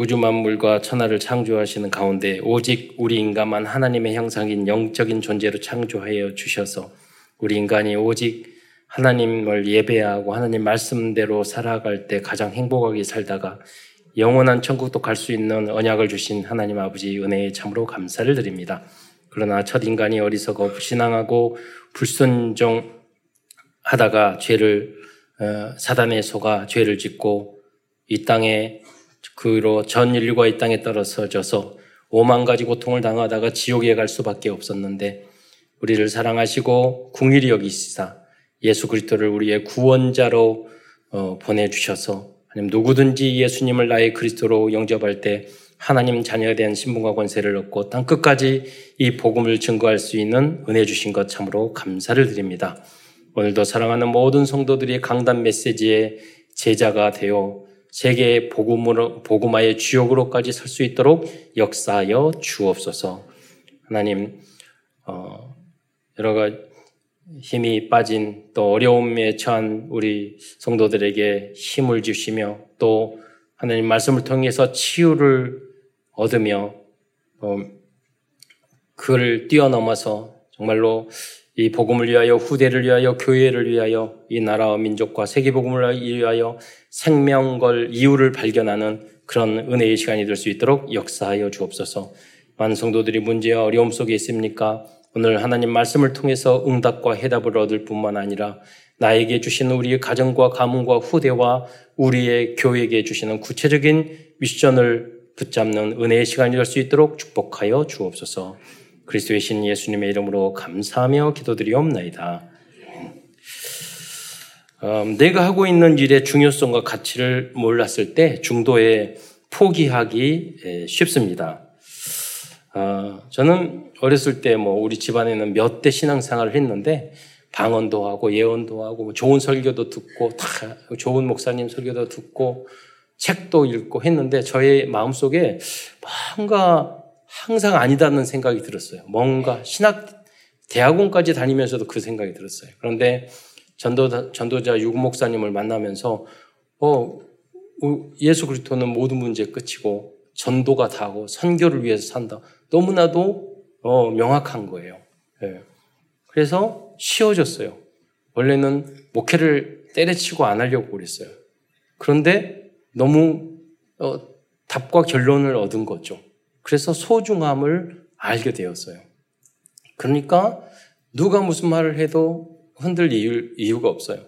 우주 만물과 천하를 창조하시는 가운데 오직 우리 인간만 하나님의 형상인 영적인 존재로 창조하여 주셔서 우리 인간이 오직 하나님을 예배하고 하나님 말씀대로 살아갈 때 가장 행복하게 살다가 영원한 천국도 갈 수 있는 언약을 주신 하나님 아버지 은혜에 참으로 감사를 드립니다. 그러나 첫 인간이 어리석어 신앙하고 불순종하다가 죄를 어, 사단의 속아 죄를 짓고 이 땅에 그로 전 인류가 이 땅에 떨어져서 오만 가지 고통을 당하다가 지옥에 갈 수밖에 없었는데 우리를 사랑하시고 궁일이 여기시사 예수 그리스도를 우리의 구원자로 어, 보내주셔서 하나님 누구든지 예수님을 나의 그리스도로 영접할 때 하나님 자녀에 대한 신분과 권세를 얻고 땅 끝까지 이 복음을 증거할 수 있는 은혜 주신 것 참으로 감사를 드립니다. 오늘도 사랑하는 모든 성도들이 강단 메시지의 제자가 되어 세계의 복음으로, 복음화의 주역으로까지 설 수 있도록 역사하여 주옵소서. 하나님, 어, 여러 가지 힘이 빠진 또 어려움에 처한 우리 성도들에게 힘을 주시며 또 하나님 말씀을 통해서 치유를 얻으며 어, 그를 뛰어넘어서 정말로 이 복음을 위하여 후대를 위하여 교회를 위하여 이 나라와 민족과 세계 복음을 위하여 생명 걸 이유를 발견하는 그런 은혜의 시간이 될 수 있도록 역사하여 주옵소서. 많은 성도들이 문제와 어려움 속에 있습니까? 오늘 하나님 말씀을 통해서 응답과 해답을 얻을 뿐만 아니라 나에게 주시는 우리의 가정과 가문과 후대와 우리의 교회에게 주시는 구체적인 미션을 붙잡는 은혜의 시간이 될 수 있도록 축복하여 주옵소서. 그리스도의 신 예수님의 이름으로 감사하며 기도드리옵나이다. 음, 내가 하고 있는 일의 중요성과 가치를 몰랐을 때 중도에 포기하기 쉽습니다. 어, 저는 어렸을 때 뭐 우리 집안에는 몇 대 신앙생활을 했는데 방언도 하고 예언도 하고 뭐 좋은 설교도 듣고 다 좋은 목사님 설교도 듣고 책도 읽고 했는데 저의 마음속에 뭔가 항상 아니다는 생각이 들었어요. 뭔가 신학 대학원까지 다니면서도 그 생각이 들었어요. 그런데 전도자, 전도자 유구 목사님을 만나면서 어, 예수 그리스도는 모든 문제 끝이고 전도가 다고 선교를 위해서 산다. 너무나도 어, 명확한 거예요. 네. 그래서 쉬워졌어요. 원래는 목회를 때려치고 안 하려고 그랬어요. 그런데 너무 어, 답과 결론을 얻은 거죠. 그래서 소중함을 알게 되었어요. 그러니까 누가 무슨 말을 해도 흔들 이유, 이유 가 없어요.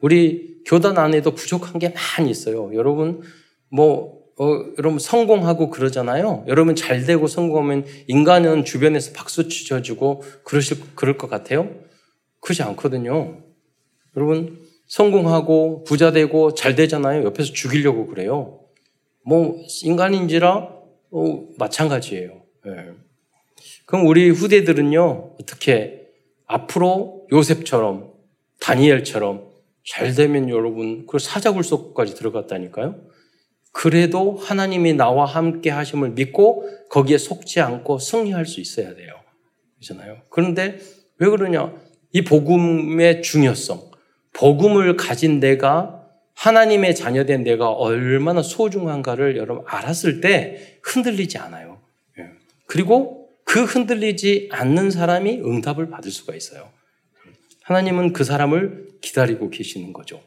우리 교단 안에도 부족한 게 많이 있어요. 여러분, 뭐, 어, 여러분 성공하고 그러잖아요. 여러분 잘 되고 성공하면 인간은 주변에서 박수 치셔주고 그러실 그럴 것 같아요. 그렇지 않거든요. 여러분 성공하고 부자 되고 잘 되잖아요. 옆에서 죽이려고 그래요. 뭐 인간인지라 어, 마찬가지예요. 네. 그럼 우리 후대들은요 어떻게 앞으로 요셉처럼 다니엘처럼 잘 되면 여러분 그 사자굴속까지 들어갔다니까요. 그래도 하나님이 나와 함께 하심을 믿고 거기에 속지 않고 승리할 수 있어야 돼요. 그렇잖아요. 그런데 왜 그러냐? 이 복음의 중요성, 복음을 가진 내가 하나님의 자녀된 내가 얼마나 소중한가를 여러분 알았을 때 흔들리지 않아요. 예. 그리고 그 흔들리지 않는 사람이 응답을 받을 수가 있어요. 하나님은 그 사람을 기다리고 계시는 거죠.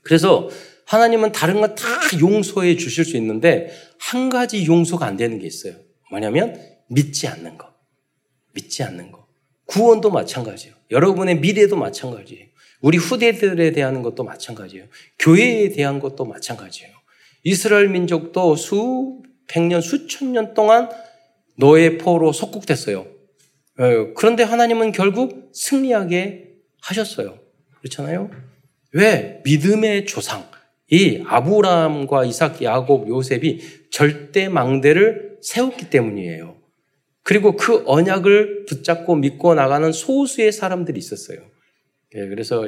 그래서 하나님은 다른 건 다 용서해 주실 수 있는데 한 가지 용서가 안 되는 게 있어요. 뭐냐면 믿지 않는 거. 믿지 않는 거. 구원도 마찬가지예요. 여러분의 미래도 마찬가지예요. 우리 후대들에 대한 것도 마찬가지예요. 교회에 대한 것도 마찬가지예요. 이스라엘 민족도 수백 년, 수천 년 동안 노예 포로 속국됐어요. 어, 그런데 하나님은 결국 승리하게 하셨어요. 그렇잖아요? 왜? 믿음의 조상. 이 아브라함과 이삭, 야곱, 요셉이 절대 망대를 세웠기 때문이에요. 그리고 그 언약을 붙잡고 믿고 나가는 소수의 사람들이 있었어요. 예, 그래서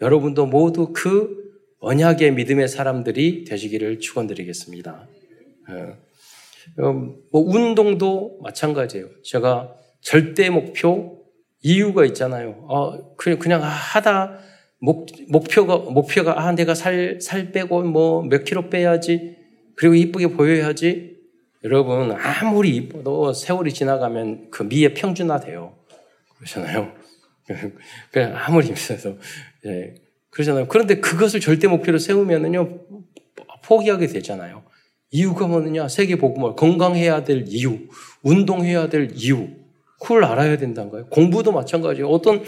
여러분도 모두 그 언약의 믿음의 사람들이 되시기를 축원드리겠습니다. 예. 어, 뭐 운동도 마찬가지예요. 제가 절대 목표 이유가 있잖아요. 어, 그냥 그냥 하다 목, 목표가, 목표가, 아, 내가 살, 살 빼고 뭐 몇 킬로 빼야지. 그리고 이쁘게 보여야지. 여러분, 아무리 이뻐도 세월이 지나가면 그 미에 평준화 돼요. 그러잖아요. 그 아무리 힘들어서. 예. 그러잖아요. 그런데 그것을 절대 목표로 세우면은요, 포기하게 되잖아요. 이유가 뭐느냐? 세계 복음을 건강해야 될 이유, 운동해야 될 이유, 그걸 알아야 된다는 거예요. 공부도 마찬가지예요. 어떤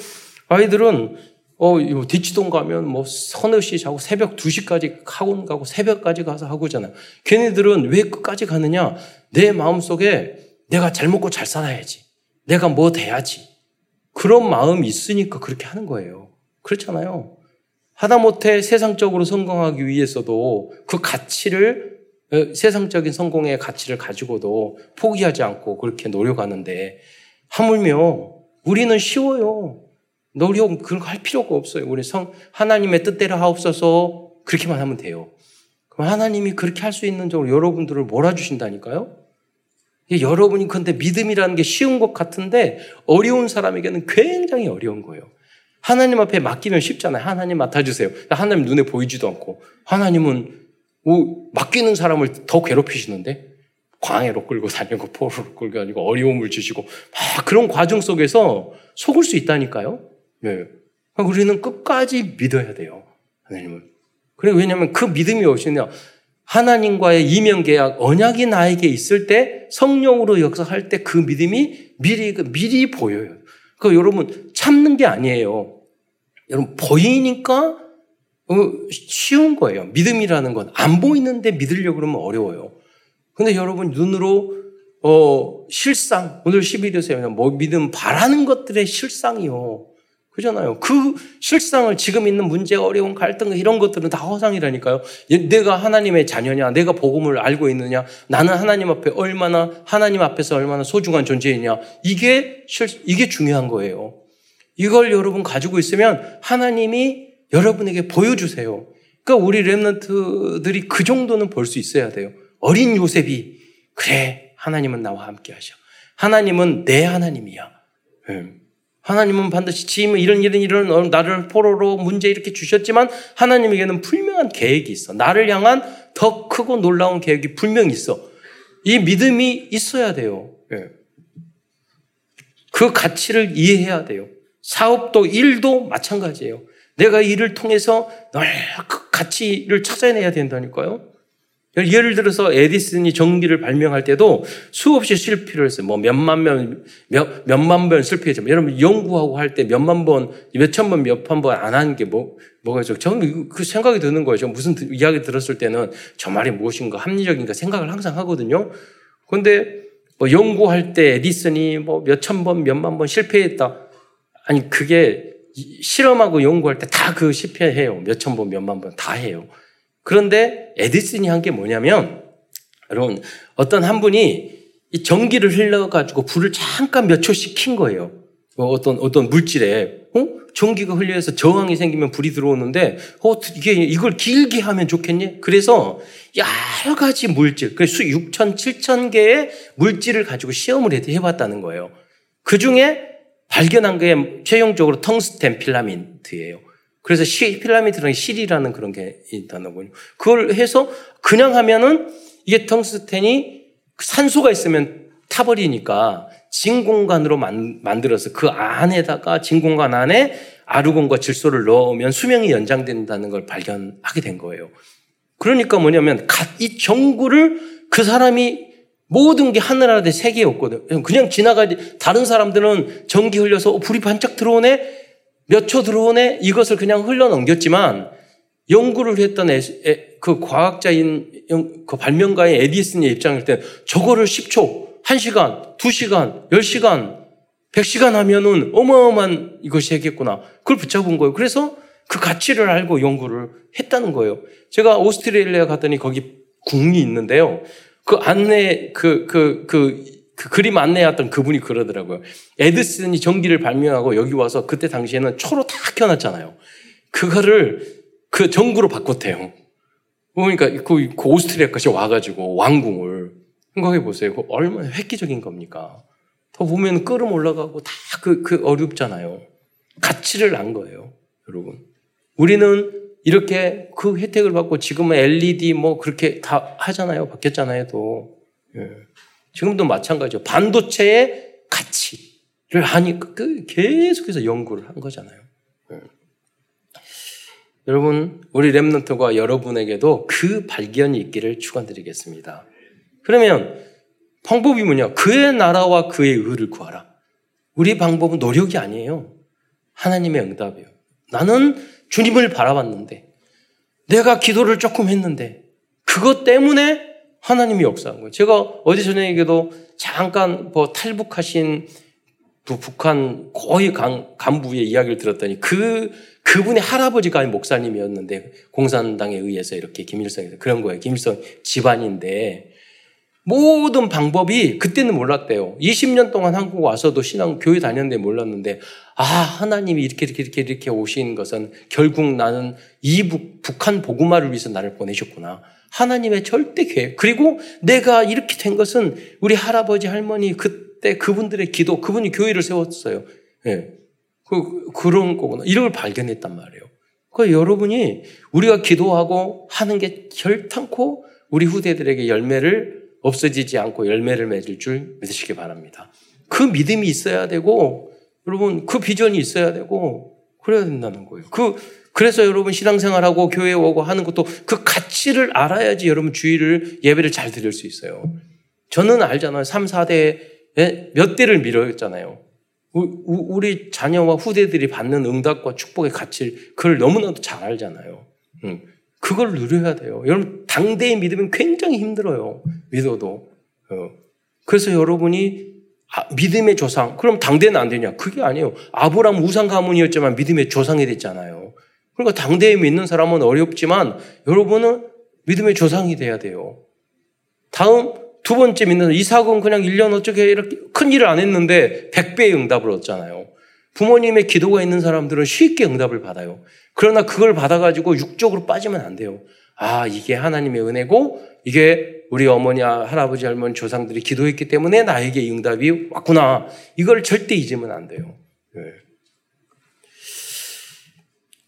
아이들은 어, 디치동 가면 뭐 서너 시 자고 새벽 2시까지 학원 가고 새벽까지 가서 하고 잖아요. 걔네들은 왜 끝까지 가느냐? 내 마음속에 내가 잘 먹고 잘 살아야지. 내가 뭐 돼야지. 그런 마음이 있으니까 그렇게 하는 거예요. 그렇잖아요. 하다못해 세상적으로 성공하기 위해서도 그 가치를 어, 세상적인 성공의 가치를 가지고도 포기하지 않고 그렇게 노력하는데 하물며 우리는 쉬워요. 노력 그런 거 할 필요가 없어요. 우리 성 하나님의 뜻대로 하옵소서 그렇게만 하면 돼요. 그럼 하나님이 그렇게 할 수 있는 쪽으로 여러분들을 몰아주신다니까요. 여러분이 근데 믿음이라는 게 쉬운 것 같은데 어려운 사람에게는 굉장히 어려운 거예요. 하나님 앞에 맡기면 쉽잖아요. 하나님 맡아주세요. 하나님 눈에 보이지도 않고 하나님은 맡기는 사람을 더 괴롭히시는데 광해로 끌고 다니고 포로로 끌고 다니고 어려움을 주시고 막 그런 과정 속에서 속을 수 있다니까요. 네. 우리는 끝까지 믿어야 돼요. 하나님을. 그래 왜냐하면 그 믿음이 오시냐 하나님과의 이명 계약 언약이 나에게 있을 때 성령으로 역사할 때 그 믿음이 미리 미리 보여요. 그 여러분 참는 게 아니에요. 여러분 보이니까 어, 쉬운 거예요. 믿음이라는 건 안 보이는데 믿으려고 그러면 어려워요. 근데 여러분 눈으로 어, 실상 오늘 11일에서 뭐 믿음 바라는 것들의 실상이요. 그잖아요. 그 실상을 지금 있는 문제, 어려운 갈등 이런 것들은 다 허상이라니까요. 내가 하나님의 자녀냐, 내가 복음을 알고 있느냐, 나는 하나님 앞에 얼마나 하나님 앞에서 얼마나 소중한 존재이냐. 이게 실 이게 중요한 거예요. 이걸 여러분 가지고 있으면 하나님이 여러분에게 보여주세요. 그러니까 우리 렘넌트들이 그 정도는 볼 수 있어야 돼요. 어린 요셉이 그래 하나님은 나와 함께 하셔. 하나님은 내 하나님이야. 음. 하나님은 반드시 지금 이런 이런 이런 나를 포로로 문제 이렇게 주셨지만 하나님에게는 분명한 계획이 있어. 나를 향한 더 크고 놀라운 계획이 분명히 있어. 이 믿음이 있어야 돼요. 예. 그 가치를 이해해야 돼요. 사업도 일도 마찬가지예요. 내가 일을 통해서 그 가치를 찾아내야 된다니까요. 예를 들어서 에디슨이 전기를 발명할 때도 수없이 실패를 했어요. 뭐 몇만 번, 몇, 몇만 번 실패했지만 여러분 연구하고 할 때 몇만 번, 몇천 번, 몇천 번안한게 뭐, 뭐가 있죠. 저는 그 생각이 드는 거예요. 저 무슨 이야기 들었을 때는 저 말이 무엇인가 합리적인가 생각을 항상 하거든요. 그런데 뭐 연구할 때 에디슨이 뭐 몇천 번, 몇만 번 실패했다. 아니, 그게 실험하고 연구할 때 다 그 실패해요. 몇천 번, 몇만 번 다 해요. 그런데 에디슨이 한 게 뭐냐면, 여러분, 어떤 한 분이 이 전기를 흘려가지고 불을 잠깐 몇 초씩 킨 거예요. 뭐 어떤, 어떤 물질에, 어? 전기가 흘려서 저항이 생기면 불이 들어오는데, 어, 이게, 이걸 길게 하면 좋겠니? 그래서 여러 가지 물질, 그래서 6천, 7천 개의 물질을 가지고 시험을 해봤다는 거예요. 그 중에 발견한 게 최종적으로 텅스텐 필라멘트예요. 그래서 시, 필라멘트라는 실이라는 그런 게 있다는. 그걸 해서 그냥 하면은 이게 텅스텐이 산소가 있으면 타버리니까 진공관으로 만, 만들어서 그 안에다가 진공관 안에 아르곤과 질소를 넣으면 수명이 연장된다는 걸 발견하게 된 거예요. 그러니까 뭐냐면 이 전구를 그 사람이 모든 게 하늘 아래 세계에 없거든. 그냥 지나가지. 다른 사람들은 전기 흘려서 어, 불이 반짝 들어오네? 몇 초 들어오네? 이것을 그냥 흘러 넘겼지만 연구를 했던 에, 에, 그 과학자인 그 발명가의 에디슨의 입장일 때 저거를 10초, 1시간, 2시간, 10시간, 100시간 하면은 어마어마한 이것이 되겠구나. 그걸 붙잡은 거예요. 그래서 그 가치를 알고 연구를 했다는 거예요. 제가 오스트레일리아 갔더니 거기 궁이 있는데요. 그 안내, 그, 그, 그, 그 그림 안내했던 그분이 그러더라고요. 에드슨이 전기를 발명하고 여기 와서 그때 당시에는 초로 다 켜놨잖아요. 그거를 그 전구로 바꿨대요. 그러니까 그, 그 오스트리아까지 와가지고 왕궁을 생각해 보세요. 그 얼마나 획기적인 겁니까? 더 보면 끓음 올라가고 다 그, 그 어렵잖아요. 가치를 안 거예요. 여러분. 우리는 이렇게 그 혜택을 받고 지금은 LED 뭐 그렇게 다 하잖아요. 바뀌었잖아요, 또. 예. 지금도 마찬가지죠. 반도체의 가치를 하니까 그 계속해서 연구를 한 거잖아요. 예. 여러분, 우리 랩런트가 여러분에게도 그 발견이 있기를 축원드리겠습니다. 그러면 방법이 뭐냐? 그의 나라와 그의 의를 구하라. 우리 방법은 노력이 아니에요. 하나님의 응답이에요. 나는 주님을 바라봤는데, 내가 기도를 조금 했는데, 그것 때문에 하나님이 역사한 거예요. 제가 어제 저녁에도 잠깐 뭐 탈북하신 북한 거의 간, 간부의 이야기를 들었더니 그, 그분의 할아버지가 목사님이었는데 공산당에 의해서 이렇게 김일성에서 그런 거예요. 김일성 집안인데 모든 방법이 그때는 몰랐대요. 20년 동안 한국 와서도 신앙 교회 다녔는데 몰랐는데 아 하나님이 이렇게 이렇게 이렇게 이렇게 오신 것은 결국 나는 이 북 북한 복음화를 위해서 나를 보내셨구나. 하나님의 절대 계획. 그리고 내가 이렇게 된 것은 우리 할아버지 할머니 그때 그분들의 기도 그분이 교회를 세웠어요. 예. 그 그런 거구나. 이런 걸 발견했단 말이에요. 그 여러분이 우리가 기도하고 하는 게 결탄코 우리 후대들에게 열매를 없어지지 않고 열매를 맺을 줄 믿으시기 바랍니다. 그 믿음이 있어야 되고, 여러분, 그 비전이 있어야 되고, 그래야 된다는 거예요. 그, 그래서 여러분 신앙생활하고 교회 오고 하는 것도 그 가치를 알아야지 여러분 주의를, 예배를 잘 드릴 수 있어요. 저는 알잖아요. 3, 4대에 몇 대를 밀어였잖아요. 우리 자녀와 후대들이 받는 응답과 축복의 가치를, 그걸 너무나도 잘 알잖아요. 그걸 누려야 돼요. 여러분, 당대의 믿음은 굉장히 힘들어요. 믿어도. 어. 그래서 여러분이 아, 믿음의 조상. 그럼 당대는 안 되냐? 그게 아니에요. 아브라함 우상 가문이었지만 믿음의 조상이 됐잖아요. 그러니까 당대에 믿는 사람은 어렵지만 여러분은 믿음의 조상이 돼야 돼요. 다음 두 번째 믿는 이삭은 그냥 1년 어떻게 이렇게 큰 일을 안 했는데 100배의 응답을 얻잖아요. 부모님의 기도가 있는 사람들은 쉽게 응답을 받아요. 그러나 그걸 받아가지고 육적으로 빠지면 안 돼요. 아, 이게 하나님의 은혜고, 이게 우리 어머니, 할아버지, 할머니, 조상들이 기도했기 때문에 나에게 응답이 왔구나. 이걸 절대 잊으면 안 돼요. 네.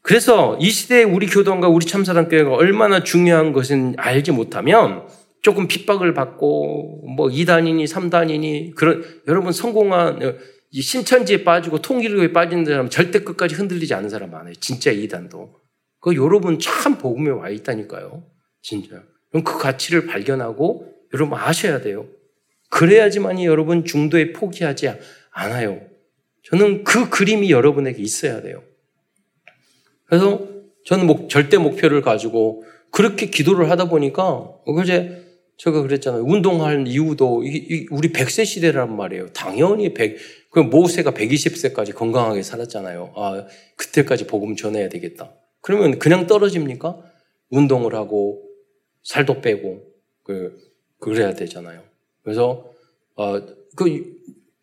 그래서 이 시대에 우리 교동과 우리 참사단교회가 얼마나 중요한 것은 알지 못하면 조금 핍박을 받고 뭐 2단이니 3단이니 그런 여러분 성공한 이 신천지에 빠지고 통일교에 빠진 사람 절대 끝까지 흔들리지 않은 사람 많아요. 진짜 이단도. 그 여러분 참 복음에 와 있다니까요. 진짜. 그럼 그 가치를 발견하고 여러분 아셔야 돼요. 그래야지만이 여러분 중도에 포기하지 않아요. 저는 그 그림이 여러분에게 있어야 돼요. 그래서 저는 목, 절대 목표를 가지고 그렇게 기도를 하다 보니까 어제 제가 그랬잖아요. 운동할 이유도 우리 100세 시대란 말이에요. 당연히 100, 그 모세가 120세까지 건강하게 살았잖아요. 아, 그때까지 복음 전해야 되겠다. 그러면 그냥 떨어집니까? 운동을 하고 살도 빼고 그 그래야 되잖아요. 그래서 어, 그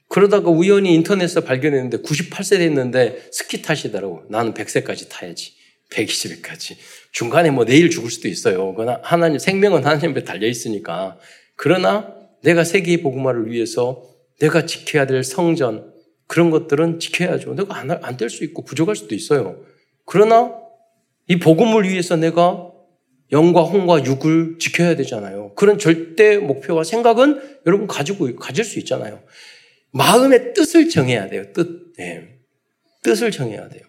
그러다가 우연히 인터넷에서 발견했는데 98세 됐는데 스키 타시더라고. 나는 100세까지 타야지. 120세까지. 중간에 뭐 내일 죽을 수도 있어요. 그러나 하나님 생명은 하나님에 달려 있으니까. 그러나 내가 세계의 복음화를 위해서 내가 지켜야 될 성전, 그런 것들은 지켜야죠. 내가 안 될 수 있고 부족할 수도 있어요. 그러나 이 복음을 위해서 내가 영과 홍과 육을 지켜야 되잖아요. 그런 절대 목표와 생각은 여러분 가지고, 가질 수 있잖아요. 마음의 뜻을 정해야 돼요. 뜻. 네. 뜻을 정해야 돼요.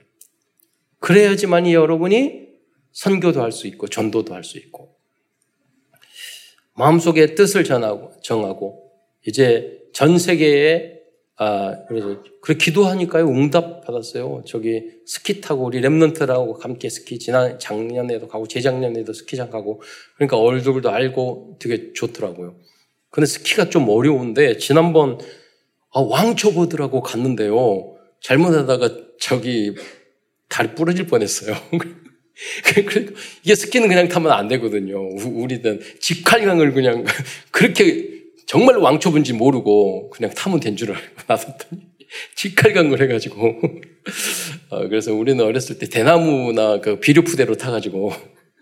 그래야지만이 여러분이 선교도 할 수 있고, 전도도 할 수 있고, 마음속에 뜻을 전하고, 정하고, 이제 전 세계에 아, 그래서 그래 기도하니까요 응답 받았어요. 저기 스키 타고 우리 랩런트라고 함께 스키 지난 작년에도 가고 재작년에도 스키장 가고 그러니까 얼굴도 알고 되게 좋더라고요. 근데 스키가 좀 어려운데 지난번 아, 왕초보드라고 갔는데요. 잘못하다가 저기 다리 부러질 뻔했어요. 이게 스키는 그냥 타면 안 되거든요. 우리는 직활강을 그냥 그렇게 정말 왕초보인지 모르고 그냥 타면 된 줄 알고 나섰더니 직활강을 해가지고 어, 그래서 우리는 어렸을 때 대나무나 그 비료푸대로 타가지고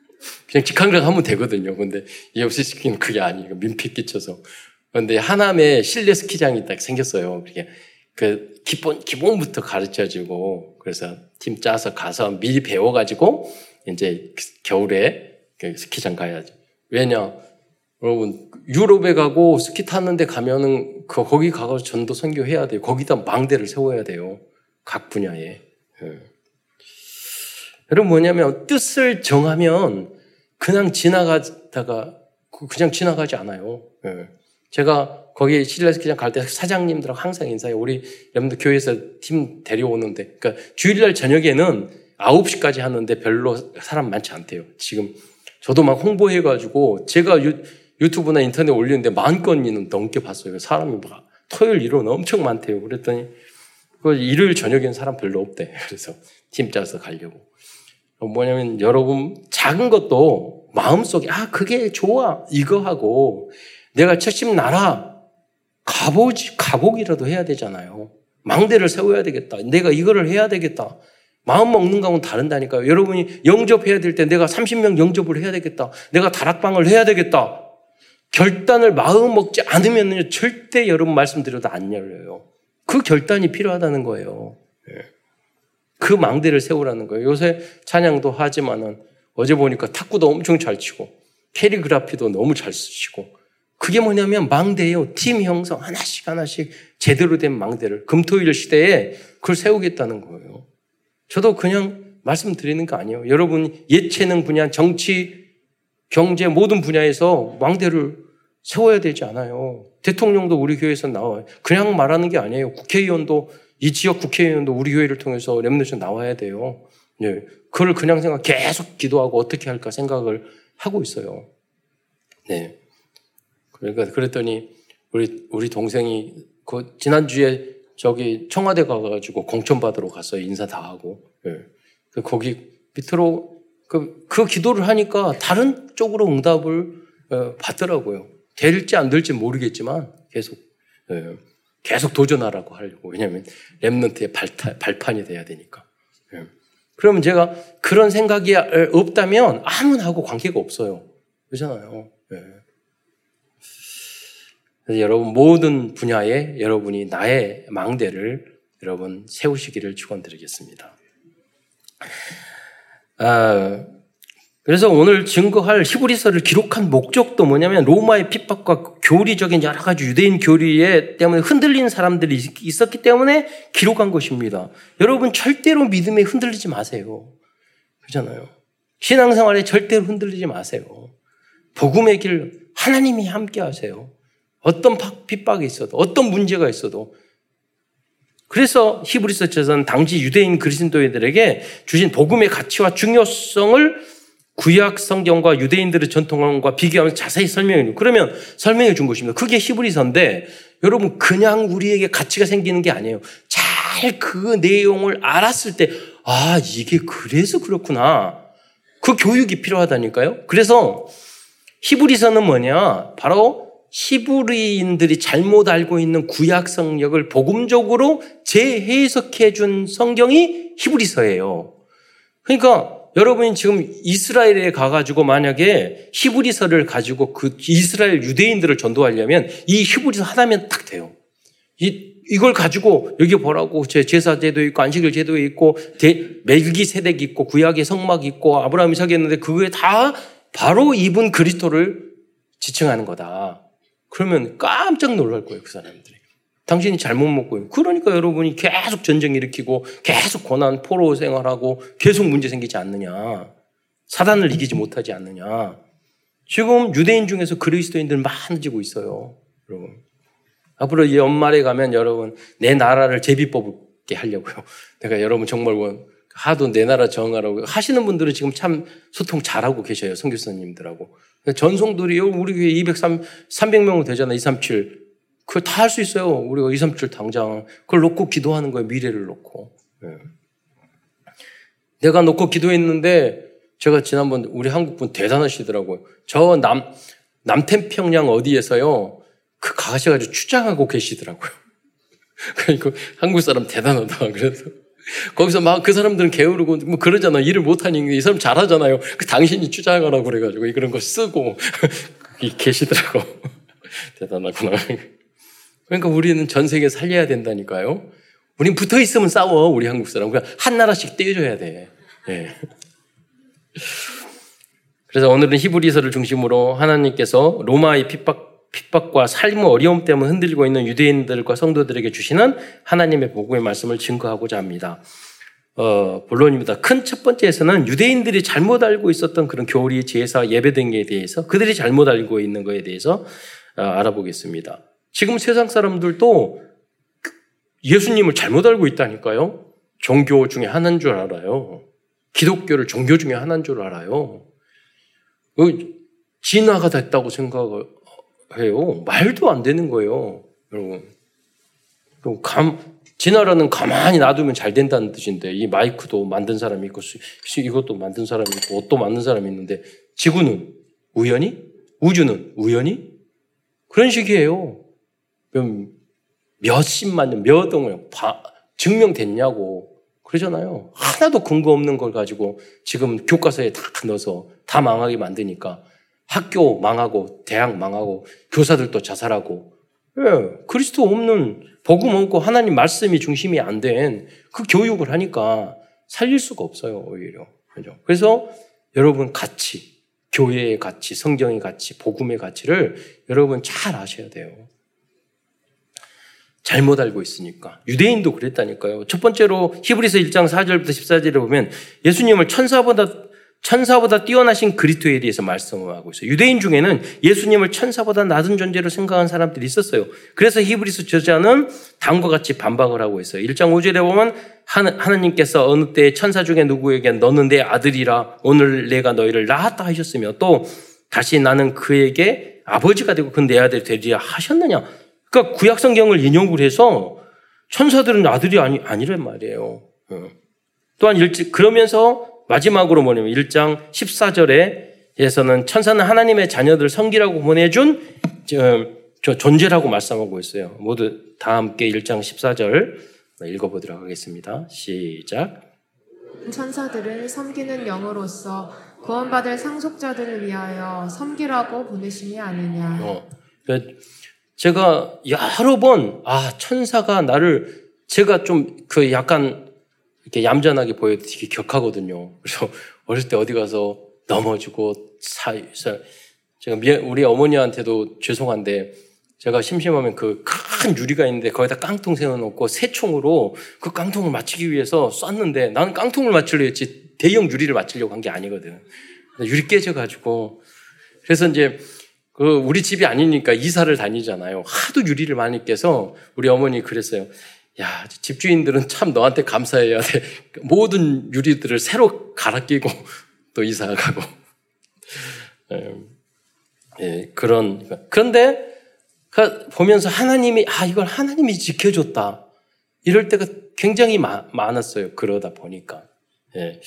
그냥 직항강 하면 되거든요. 근데 이없시 스키는 그게 아니에요. 민폐 끼쳐서. 그런데 하남에 실내 스키장이 딱 생겼어요. 그게 그 기본 기본부터 가르쳐주고 그래서 팀 짜서 가서 미리 배워가지고 이제 겨울에 그 스키장 가야죠. 왜냐? 여러분 유럽에 가고 스키 탔는데 가면은 그 거기 가서 전도 선교해야 돼요. 거기다 망대를 세워야 돼요. 각 분야에. 예. 여러분 뭐냐면 뜻을 정하면 그냥 지나가다가 그냥 지나가지 않아요. 예. 제가 거기 시릴라 스키장 갈 때 사장님들하고 항상 인사해요. 우리 여러분들 교회에서 팀 데려오는데, 그러니까 주일날 저녁에는 9시까지 하는데 별로 사람 많지 않대요. 지금 저도 막 홍보해가지고 제가 유, 유튜브나 인터넷 올리는데 만 건이는 넘게 봤어요. 사람이 막 토요일 일요일 엄청 많대요. 그랬더니 그 일요일 저녁엔 사람 별로 없대. 그래서 팀 짜서 가려고. 뭐냐면 여러분 작은 것도 마음속에 아 그게 좋아 이거 하고 내가 첫심 나라 가보지 가보기라도 해야 되잖아요. 망대를 세워야 되겠다. 내가 이거를 해야 되겠다. 마음 먹는 거하고는 다른다니까요. 여러분이 영접해야 될 때 내가 30명 영접을 해야 되겠다. 내가 다락방을 해야 되겠다. 결단을 마음 먹지 않으면 절대 여러분 말씀드려도 안 열려요. 그 결단이 필요하다는 거예요. 예. 그 망대를 세우라는 거예요. 요새 찬양도 하지만은 어제 보니까 탁구도 엄청 잘 치고 캐리그라피도 너무 잘 쓰시고 그게 뭐냐면 망대예요. 팀 형성 하나씩 하나씩 제대로 된 망대를 금토일 시대에 그걸 세우겠다는 거예요. 저도 그냥 말씀드리는 거 아니에요. 여러분 예체능 분야, 정치, 경제 모든 분야에서 망대를 세워야 되지 않아요. 대통령도 우리 교회에서 나와요. 그냥 말하는 게 아니에요. 국회의원도 이 지역 국회의원도 우리 교회를 통해서 렘너션 나와야 돼요. 네. 그걸 그냥 생각 계속 기도하고 어떻게 할까 생각을 하고 있어요. 네. 그러니까 그랬더니 우리 우리 동생이 그 지난주에 저기 청와대 가 가지고 공천 받으러 갔어요. 인사 다 하고. 네. 그 거기 밑으로 그, 그 기도를 하니까 다른 쪽으로 응답을 어, 받더라고요. 될지 안 될지 모르겠지만 계속 예, 계속 도전하라고 하려고 왜냐하면 랩런트의 발타, 발판이 돼야 되니까. 예. 그러면 제가 그런 생각이 없다면 아무나하고 관계가 없어요. 그렇잖아요. 예. 그래서 여러분 모든 분야에 여러분이 나의 망대를 여러분 세우시기를 축원드리겠습니다. 아, 그래서 오늘 증거할 히브리서를 기록한 목적도 뭐냐면 로마의 핍박과 교리적인 여러 가지 유대인 교리에 때문에 흔들린 사람들이 있었기 때문에 기록한 것입니다. 여러분 절대로 믿음에 흔들리지 마세요. 그렇잖아요. 신앙생활에 절대로 흔들리지 마세요. 복음의 길 하나님이 함께 하세요. 어떤 핍박이 있어도 어떤 문제가 있어도 그래서 히브리서 저서는 당시 유대인 그리스도인들에게 주신 복음의 가치와 중요성을 구약 성경과 유대인들의 전통과 비교하면서 자세히 설명해 그러면 설명해 준 것입니다. 그게 히브리서인데 여러분 그냥 우리에게 가치가 생기는 게 아니에요. 잘 그 내용을 알았을 때 아, 이게 그래서 그렇구나. 그 교육이 필요하다니까요. 그래서 히브리서는 뭐냐? 바로 히브리인들이 잘못 알고 있는 구약 성역을 복음적으로 재해석해 준 성경이 히브리서예요. 그러니까 여러분이 지금 이스라엘에 가가지고 만약에 히브리서를 가지고 그 이스라엘 유대인들을 전도하려면 이 히브리서 하나면 딱 돼요. 이, 이걸 가지고 여기 보라고 제 제사 제도 있고 안식일 제도 있고 멜기 세덱 있고 구약의 성막 있고 아브라함 이삭이 있는데 그게 다 바로 이분 그리스도를 지칭하는 거다. 그러면 깜짝 놀랄 거예요 그 사람들이. 당신이 잘못 먹고 그러니까 여러분이 계속 전쟁 일으키고 계속 고난 포로 생활하고 계속 문제 생기지 않느냐. 사단을 이기지 못하지 않느냐. 지금 유대인 중에서 그리스도인들 많아지고 있어요. 여러분. 앞으로 이 연말에 가면 여러분 내 나라를 제비 뽑게 하려고요. 내가 여러분 정말 하도 내 나라 정하라고 하시는 분들은 지금 참 소통 잘하고 계셔요. 선교사님들하고. 전송들이 우리 교회 203, 300명 되잖아. 237. 그걸 다 할 수 있어요. 우리가 2, 3칠 당장. 그걸 놓고 기도하는 거예요. 미래를 놓고. 네. 내가 놓고 기도했는데 제가 지난번 우리 한국분 대단하시더라고요. 저 남, 남태평양 어디에서요. 그 가셔가지고 추장하고 계시더라고요. 그러니까 한국 사람 대단하다. 그래서 거기서 막 그 사람들은 게으르고 뭐 그러잖아. 일을 못하니까 이 사람 잘하잖아요. 그 당신이 추장하라고 그래가지고 그런 거 쓰고 계시더라고. 대단하구나. 그러니까 우리는 전 세계 살려야 된다니까요. 우린 붙어 있으면 싸워, 우리 한국 사람. 그냥 한 나라씩 떼줘야 돼. 예. 그래서 오늘은 히브리서를 중심으로 하나님께서 로마의 핍박, 핍박과 삶의 어려움 때문에 흔들리고 있는 유대인들과 성도들에게 주시는 하나님의 복음의 말씀을 증거하고자 합니다. 어, 본론입니다. 큰 첫 번째에서는 유대인들이 잘못 알고 있었던 그런 교리, 제사, 예배 등에 대해서 그들이 잘못 알고 있는 것에 대해서 어, 알아보겠습니다. 지금 세상 사람들도 예수님을 잘못 알고 있다니까요. 종교 중에 하나인 줄 알아요. 기독교를 종교 중에 하나인 줄 알아요. 그 진화가 됐다고 생각해요. 말도 안 되는 거예요, 여러분. 감, 진화라는 가만히 놔두면 잘 된다는 뜻인데, 이 마이크도 만든 사람이 있고, 이것도 만든 사람이 있고, 옷도 만든 사람이 있는데, 지구는 우연히? 우주는 우연히? 그런 식이에요. 그럼 몇십만 년, 몇 억년 증명됐냐고. 그러잖아요. 하나도 근거 없는 걸 가지고 지금 교과서에 다 넣어서 다 망하게 만드니까 학교 망하고 대학 망하고 교사들도 자살하고 예, 그리스도 없는 복음 없고 하나님 말씀이 중심이 안 된 그 교육을 하니까 살릴 수가 없어요 오히려 그죠? 그래서 여러분 가치 교회의 가치 성경의 가치 복음의 가치를 여러분 잘 아셔야 돼요. 잘못 알고 있으니까. 유대인도 그랬다니까요. 첫 번째로 히브리서 1장 4절부터 14절에 보면 예수님을 천사보다 천사보다 뛰어나신 그리스도에 대해서 말씀하고 있어요. 유대인 중에는 예수님을 천사보다 낮은 존재로 생각한 사람들이 있었어요. 그래서 히브리서 저자는 다음과 같이 반박을 하고 있어요. 1장 5절에 보면 하나님께서 어느 때 천사 중에 누구에게 너는 내 아들이라 오늘 내가 너희를 낳았다 하셨으며 또 다시 나는 그에게 아버지가 되고 그 내 아들이 되리라 하셨느냐. 그러니까 구약 성경을 인용을 해서 천사들은 아들이 아니 아니란 말이에요. 어. 또한 일찍 그러면서 마지막으로 뭐냐면 1장 14절에 에서는 천사는 하나님의 자녀들 성기라고 보내준 저, 존재라고 말씀하고 있어요. 모두 다 함께 1장 14절 읽어보도록 하겠습니다. 시작. 천사들을 섬기는 영으로서 구원받을 상속자들을 위하여 섬기라고 보내심이 아니냐. 어, 그러니까 제가 여러 번, 아, 천사가 나를, 제가 좀 그 약간 이렇게 얌전하게 보여도 되게 격하거든요. 그래서 어렸을 때 어디 가서 넘어지고 사, 사 제가 우리 어머니한테도 죄송한데 제가 심심하면 그 큰 유리가 있는데 거기다 깡통 세워놓고 새총으로 그 깡통을 맞추기 위해서 쐈는데 나는 깡통을 맞추려 했지 대형 유리를 맞추려고 한 게 아니거든. 유리 깨져가지고 그래서 이제 그 우리 집이 아니니까 이사를 다니잖아요. 하도 유리를 많이 깨서 우리 어머니 그랬어요. 야, 집주인들은 참 너한테 감사해야 돼. 모든 유리들을 새로 갈아 끼고 또 이사 가고. 예, 예, 그런. 그런데 그 보면서 하나님이, 아, 이걸 하나님이 지켜줬다. 이럴 때가 굉장히 마, 많았어요. 그러다 보니까. 예.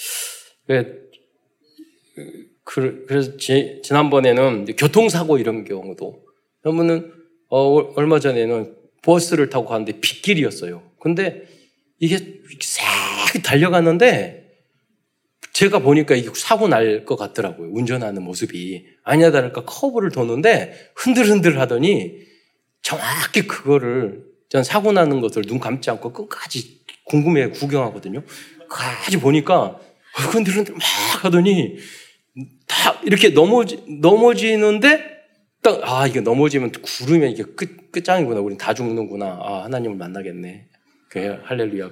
그, 래서 지, 난번에는 교통사고 이런 경우도 그러면은 어, 얼마 전에는 버스를 타고 가는데 빗길이었어요. 근데 이게 싹 달려갔는데 제가 보니까 이게 사고 날 것 같더라고요. 운전하는 모습이. 아니야 다를까 커브를 도는데 흔들흔들 하더니 정확히 그거를 전 사고 나는 것을 눈 감지 않고 끝까지 궁금해 구경하거든요. 끝까지 보니까 흔들흔들 막 하더니 다 이렇게 넘어지, 넘어지는데 딱, 아, 이게 넘어지면 구르면 이게 끝, 끝장이구나. 우린 다 죽는구나. 아, 하나님을 만나겠네. 그 할렐루야.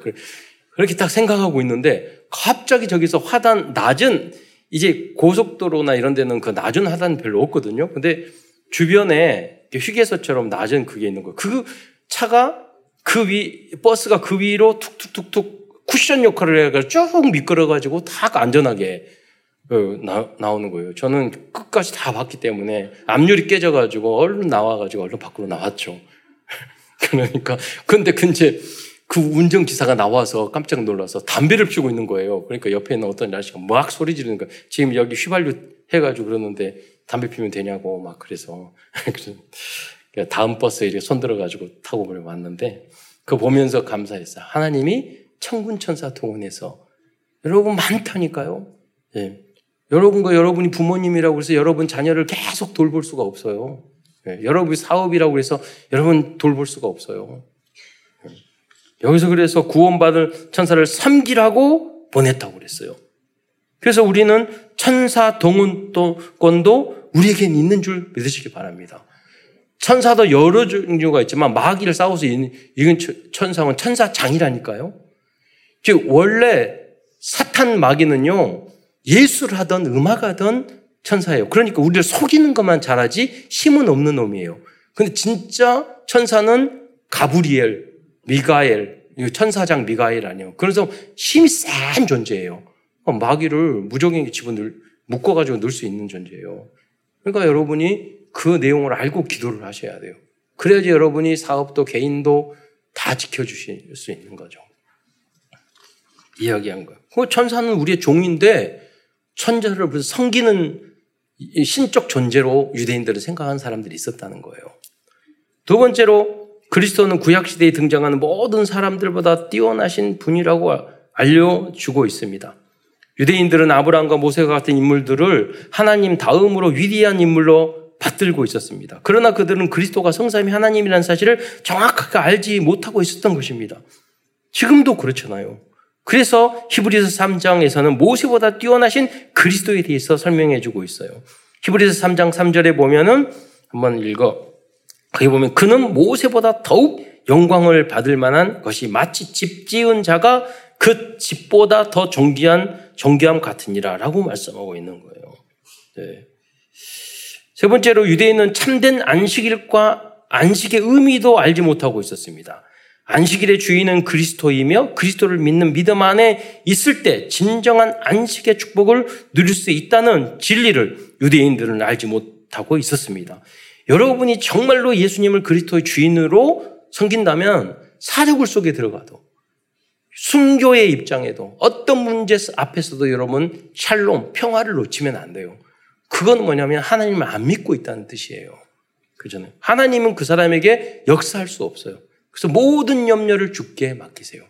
그렇게 딱 생각하고 있는데 갑자기 저기서 화단, 낮은, 이제 고속도로나 이런 데는 그 낮은 화단 별로 없거든요. 근데 주변에 휴게소처럼 낮은 그게 있는 거예요. 그 차가 그 위, 버스가 그 위로 툭툭툭툭 쿠션 역할을 해가지고 쭉 미끄러가지고 다 안전하게 그 나, 나오는 거예요. 저는 끝까지 다 봤기 때문에 앞유리 깨져가지고 얼른 나와가지고 얼른 밖으로 나왔죠. 그러니까 근데 근데 그 운전기사가 나와서 깜짝 놀라서 담배를 피우고 있는 거예요. 그러니까 옆에 있는 어떤 아저씨가 막 소리 지르는 거예요. 지금 여기 휘발유 해가지고 그러는데 담배 피우면 되냐고 막 그래서 다음 버스에 이렇게 손들어가지고 타고 왔는데 그 보면서 감사했어요. 하나님이 천군천사 동원해서 여러분 많다니까요. 예. 여러분과 여러분이 부모님이라고 해서 여러분 자녀를 계속 돌볼 수가 없어요. 네, 여러분이 사업이라고 해서 여러분 돌볼 수가 없어요. 네. 여기서 그래서 구원받을 천사를 삼기라고 보냈다고 그랬어요. 그래서 우리는 천사 동원권도 우리에겐 있는 줄 믿으시기 바랍니다. 천사도 여러 종류가 있지만 마귀를 싸워서 이긴 천사는 천사장이라니까요. 즉 원래 사탄 마귀는요 예술을 하던 음악하던 천사예요. 그러니까 우리를 속이는 것만 잘하지 힘은 없는 놈이에요. 근데 진짜 천사는 가브리엘, 미가엘, 천사장 미가엘 아니에요. 그래서 힘이 센 존재예요. 어, 마귀를 무적에게 집어넣, 묶어가지고 넣을 수 있는 존재예요. 그러니까 여러분이 그 내용을 알고 기도를 하셔야 돼요. 그래야지 여러분이 사업도 개인도 다 지켜주실 수 있는 거죠. 이야기한 거예요. 그 천사는 우리의 종인데 천자를 섬기는 신적 존재로 유대인들을 생각하는 사람들이 있었다는 거예요. 두 번째로 그리스도는 구약 시대에 등장하는 모든 사람들보다 뛰어나신 분이라고 알려주고 있습니다. 유대인들은 아브라함과 모세가 같은 인물들을 하나님 다음으로 위대한 인물로 받들고 있었습니다. 그러나 그들은 그리스도가 성삼이 하나님이라는 사실을 정확하게 알지 못하고 있었던 것입니다. 지금도 그렇잖아요. 그래서 히브리서 3장에서는 모세보다 뛰어나신 그리스도에 대해서 설명해 주고 있어요. 히브리서 3장 3절에 보면은 한번 읽어. 거기 보면 그는 모세보다 더욱 영광을 받을 만한 것이 마치 집 지은 자가 그 집보다 더 존귀한 존귀함 같으니라라고 말씀하고 있는 거예요. 네. 세 번째로 유대인은 참된 안식일과 안식의 의미도 알지 못하고 있었습니다. 안식일의 주인은 그리스도이며 그리스도를 믿는 믿음 안에 있을 때 진정한 안식의 축복을 누릴 수 있다는 진리를 유대인들은 알지 못하고 있었습니다. 여러분이 정말로 예수님을 그리스도의 주인으로 섬긴다면 사적을 속에 들어가도 순교의 입장에도 어떤 문제 앞에서도 여러분 샬롬 평화를 놓치면 안 돼요. 그건 뭐냐면 하나님을 안 믿고 있다는 뜻이에요. 그잖아요. 하나님은 그 사람에게 역사할 수 없어요. 그래서 모든 염려를 죽게 맡기세요.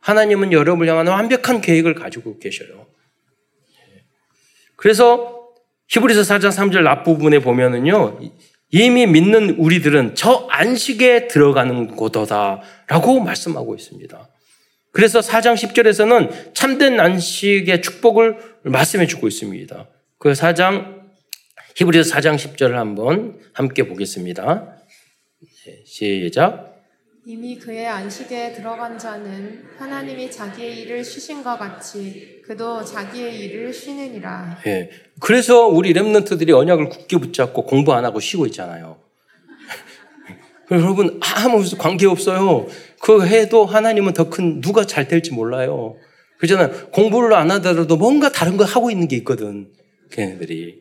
하나님은 여러분을 향한 완벽한 계획을 가지고 계셔요. 그래서 히브리서 4장 3절 앞부분에 보면은요, 이미 믿는 우리들은 저 안식에 들어가는 곳이다라고 말씀하고 있습니다. 그래서 4장 10절에서는 참된 안식의 축복을 말씀해 주고 있습니다. 그 4장, 히브리서 4장 10절을 한번 함께 보겠습니다. 네, 시작. 이미 그의 안식에 들어간 자는 하나님이 자기의 일을 쉬신 것 같이 그도 자기의 일을 쉬느니라. 예. 그래서 우리 렘넌트들이 언약을 굳게 붙잡고 공부 안 하고 쉬고 있잖아요. 여러분 아무 관계 없어요. 그 해도 하나님은 더 큰 누가 잘 될지 몰라요. 그잖아요. 공부를 안 하더라도 뭔가 다른 거 하고 있는 게 있거든. 걔네들이.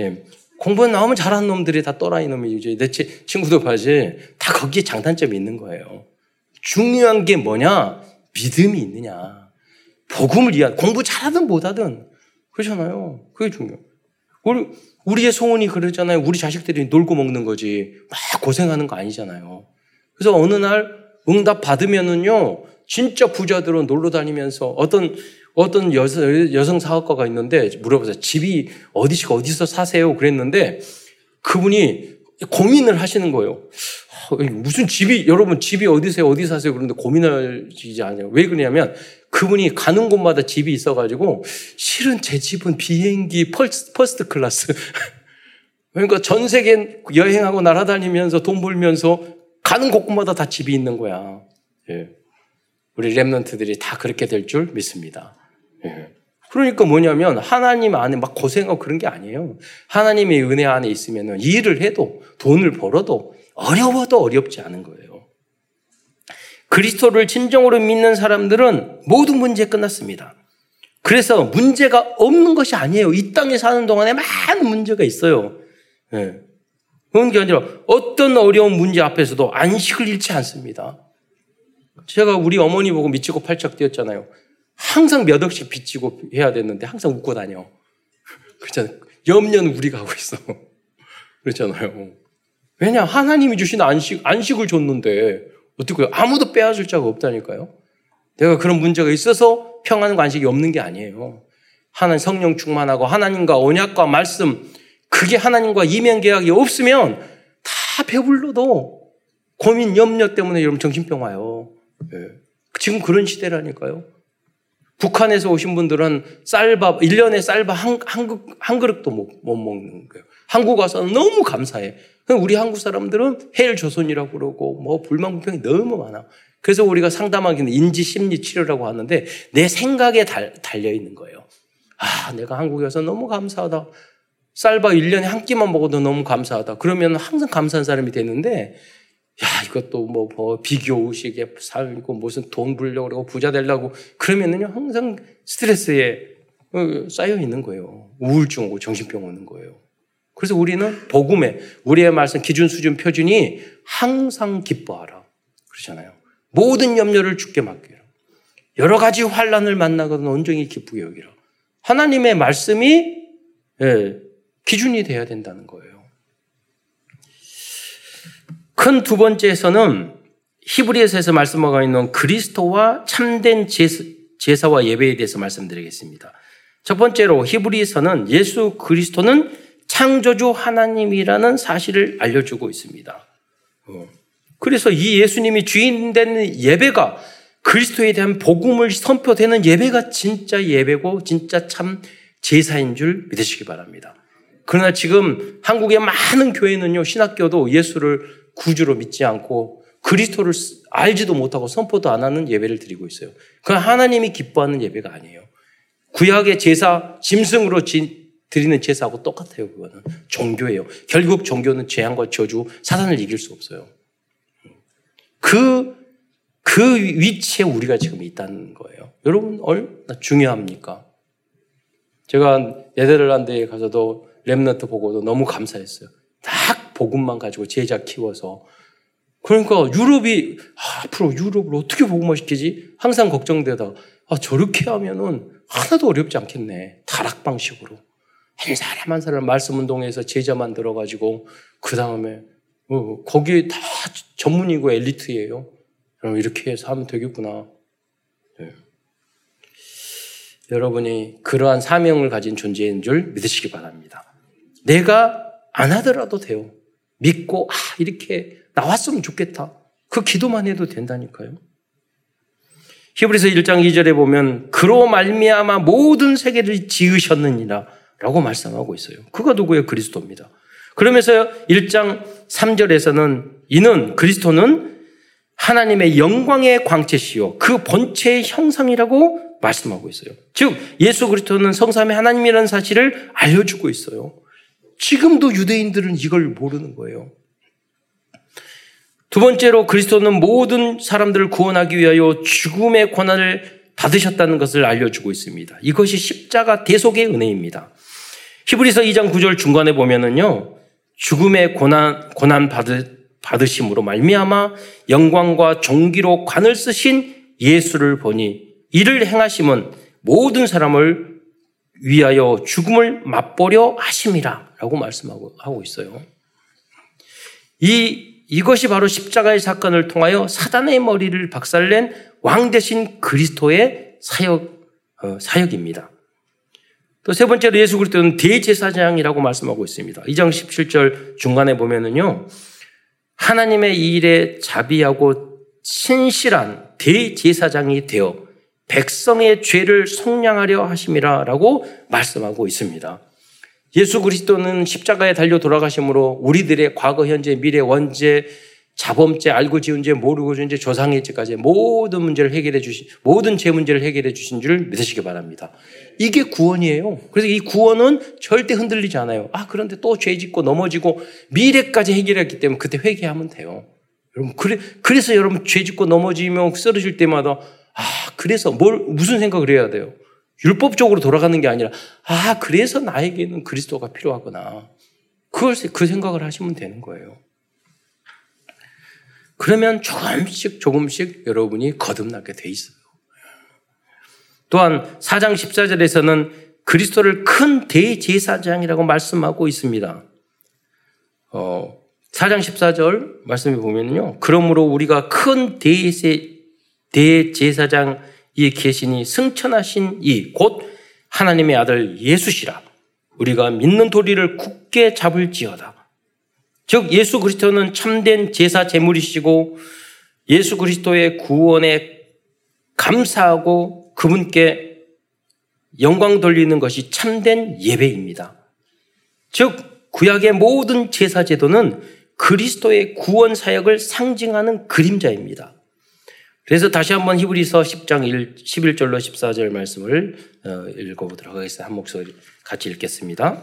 예. 공부 나오면 잘하는 놈들이 다 또라이 놈이지. 내 친구도 봐지. 다 거기에 장단점이 있는 거예요. 중요한 게 뭐냐? 믿음이 있느냐. 복음을 이해, 공부 잘하든 못하든. 그렇잖아요. 그게 중요해요. 우리, 우리의 소원이 그러잖아요. 우리 자식들이 놀고 먹는 거지. 막 고생하는 거 아니잖아요. 그래서 어느 날 응답 받으면은요, 진짜 부자들은 놀러 다니면서 어떤 어떤 여성, 여성 사업가가 있는데 물어보세요. 집이 어디시고 어디서 사세요? 그랬는데 그분이 고민을 하시는 거예요. 무슨 집이, 여러분 집이 어디세요? 어디 사세요? 그런데 고민하지 않아요. 왜 그러냐면 그분이 가는 곳마다 집이 있어가지고 실은 제 집은 비행기 first, first class. 그러니까 전 세계 여행하고 날아다니면서 돈 벌면서 가는 곳마다 다 집이 있는 거야. 예. 우리 랩런트들이 다 그렇게 될 줄 믿습니다. 예. 그러니까 뭐냐면 하나님 안에 막 고생하고 그런 게 아니에요. 하나님의 은혜 안에 있으면 일을 해도 돈을 벌어도 어려워도 어렵지 않은 거예요. 그리스도를 진정으로 믿는 사람들은 모든 문제 끝났습니다. 그래서 문제가 없는 것이 아니에요. 이 땅에 사는 동안에 많은 문제가 있어요. 예. 그런 게 아니라 어떤 어려운 문제 앞에서도 안식을 잃지 않습니다. 제가 우리 어머니 보고 미치고 팔짝 뛰었잖아요. 항상 몇 억씩 빚지고 해야 되는데 항상 웃고 다녀. 그렇잖아요. 염려는 우리가 하고 있어. 그렇잖아요. 왜냐? 하나님이 주신 안식, 안식을 줬는데, 어떻게, 아무도 빼앗을 자가 없다니까요. 내가 그런 문제가 있어서 평안과 안식이 없는 게 아니에요. 하나님 성령 충만하고 하나님과 언약과 말씀, 그게 하나님과 이면 계약이 없으면 다 배불러도 고민, 염려 때문에 여러분 정신병 와요. 네. 지금 그런 시대라니까요. 북한에서 오신 분들은 쌀밥, 1년에 쌀밥 한, 한, 한 그릇도 못, 못 먹는 거예요. 한국 와서 너무 감사해. 우리 한국 사람들은 헬 조선이라고 그러고 뭐 불만불평이 너무 많아. 그래서 우리가 상담하기는 인지 심리 치료라고 하는데 내 생각에 달, 달려 있는 거예요. 아, 내가 한국에 와서 너무 감사하다. 쌀밥 1년에 한 끼만 먹어도 너무 감사하다. 그러면 항상 감사한 사람이 되는데 야, 이것도 뭐, 뭐 비교 의식에 살고 무슨 돈 벌려고 그러고 부자 되려고 그러면은요, 항상 스트레스에 어, 쌓여 있는 거예요. 우울증 오고 정신병 오는 거예요. 그래서 우리는 복음에 우리의 말씀 기준 수준 표준이 항상 기뻐하라. 그러잖아요. 모든 염려를 죽게 맡기라. 여러 가지 환란을 만나거든 온전히 기쁘게 여기라. 하나님의 말씀이 예, 기준이 돼야 된다는 거예요. 큰 두 번째에서는 히브리에서 말씀하고 있는 그리스도와 참된 제사, 와 예배에 대해서 말씀드리겠습니다. 첫 번째로 히브리에서는 예수 그리스도는 창조주 하나님이라는 사실을 알려주고 있습니다. 어. 그래서 이 예수님이 주인된 예배가 그리스도에 대한 복음을 선포되는 예배가 진짜 예배고 진짜 참 제사인 줄 믿으시기 바랍니다. 그러나 지금 한국의 많은 교회는요, 신학교도 예수를 구주로 믿지 않고 그리스도를 알지도 못하고 선포도 안 하는 예배를 드리고 있어요. 그건 하나님이 기뻐하는 예배가 아니에요. 구약의 제사, 짐승으로 드리는 제사하고 똑같아요, 그거는. 종교예요. 결국 종교는 재앙과 저주, 사단을 이길 수 없어요. 그, 그 위치에 우리가 지금 있다는 거예요. 여러분, 얼마나 중요합니까? 제가 네덜란드에 가서도 랩너트 보고도 너무 감사했어요. 딱 복음만 가지고 제자 키워서. 그러니까 유럽이, 아, 앞으로 유럽을 어떻게 복음화 시키지? 항상 걱정되다가, 아, 저렇게 하면은 하나도 어렵지 않겠네. 타락 방식으로. 한 사람 한 사람 말씀 운동에서 제자 만들어 가지고, 그 다음에, 어, 거기에 다 전문이고 엘리트예요. 그럼 이렇게 해서 하면 되겠구나. 네. 여러분이 그러한 사명을 가진 존재인 줄 믿으시기 바랍니다. 내가 안 하더라도 돼요. 믿고, 아, 이렇게 나왔으면 좋겠다. 그 기도만 해도 된다니까요. 히브리서 1장 2절에 보면 그로 말미암아 모든 세계를 지으셨느니라 라고 말씀하고 있어요. 그가 누구예요? 그리스도입니다. 그러면서 1장 3절에서는 이는 그리스도는 하나님의 영광의 광채시요 그 본체의 형상이라고 말씀하고 있어요. 즉 예수 그리스도는 성삼의 하나님이라는 사실을 알려주고 있어요. 지금도 유대인들은 이걸 모르는 거예요. 두 번째로 그리스도는 모든 사람들을 구원하기 위하여 죽음의 권한을 받으셨다는 것을 알려주고 있습니다. 이것이 십자가 대속의 은혜입니다. 히브리서 2장 9절 중간에 보면은요. 죽음의 고난 고난 받으, 받으심으로 말미암아 영광과 종기로 관을 쓰신 예수를 보니 이를 행하심은 모든 사람을 위하여 죽음을 맛보려 하심이라라고 말씀하고 하고 있어요. 이 이것이 바로 십자가의 사건을 통하여 사단의 머리를 박살낸 왕 대신 그리스도의 사역 어, 사역입니다. 또 세 번째로 예수 그리스도는 대제사장이라고 말씀하고 있습니다. 2장 17절 중간에 보면은요. 하나님의 일에 자비하고 신실한 대제사장이 되어 백성의 죄를 속량하려 하심이라라고 말씀하고 있습니다. 예수 그리스도는 십자가에 달려 돌아가심으로 우리들의 과거, 현재, 미래, 원죄, 자범죄, 알고 지은 죄, 모르고 지은 죄, 조상의 죄까지 모든 문제를 해결해 주신, 모든 죄 문제를 해결해 주신 줄 믿으시기 바랍니다. 이게 구원이에요. 그래서 이 구원은 절대 흔들리지 않아요. 아, 그런데 또 죄 짓고 넘어지고 미래까지 해결했기 때문에 그때 회개하면 돼요. 여러분, 그래, 그래서 여러분 죄 짓고 넘어지면 쓰러질 때마다 아, 그래서 뭘, 무슨 생각을 해야 돼요? 율법적으로 돌아가는 게 아니라, 아, 그래서 나에게는 그리스도가 필요하구나. 그걸, 그 생각을 하시면 되는 거예요. 그러면 조금씩 조금씩 여러분이 거듭나게 돼 있어요. 또한 4장 14절에서는 그리스도를 큰 대제사장이라고 말씀하고 있습니다. 어, 4장 14절 말씀해 보면요. 그러므로 우리가 큰 대세, 대제사장이 계시니 승천하신 이 곧 하나님의 아들 예수시라. 우리가 믿는 도리를 굳게 잡을지어다. 즉 예수 그리스도는 참된 제사 제물이시고 예수 그리스도의 구원에 감사하고 그분께 영광 돌리는 것이 참된 예배입니다. 즉, 구약의 모든 제사 제도는 그리스도의 구원 사역을 상징하는 그림자입니다. 그래서 다시 한번 히브리서 10장 1, 11절로 14절 말씀을 어, 읽어보도록 하겠습니다. 한 목소리 같이 읽겠습니다.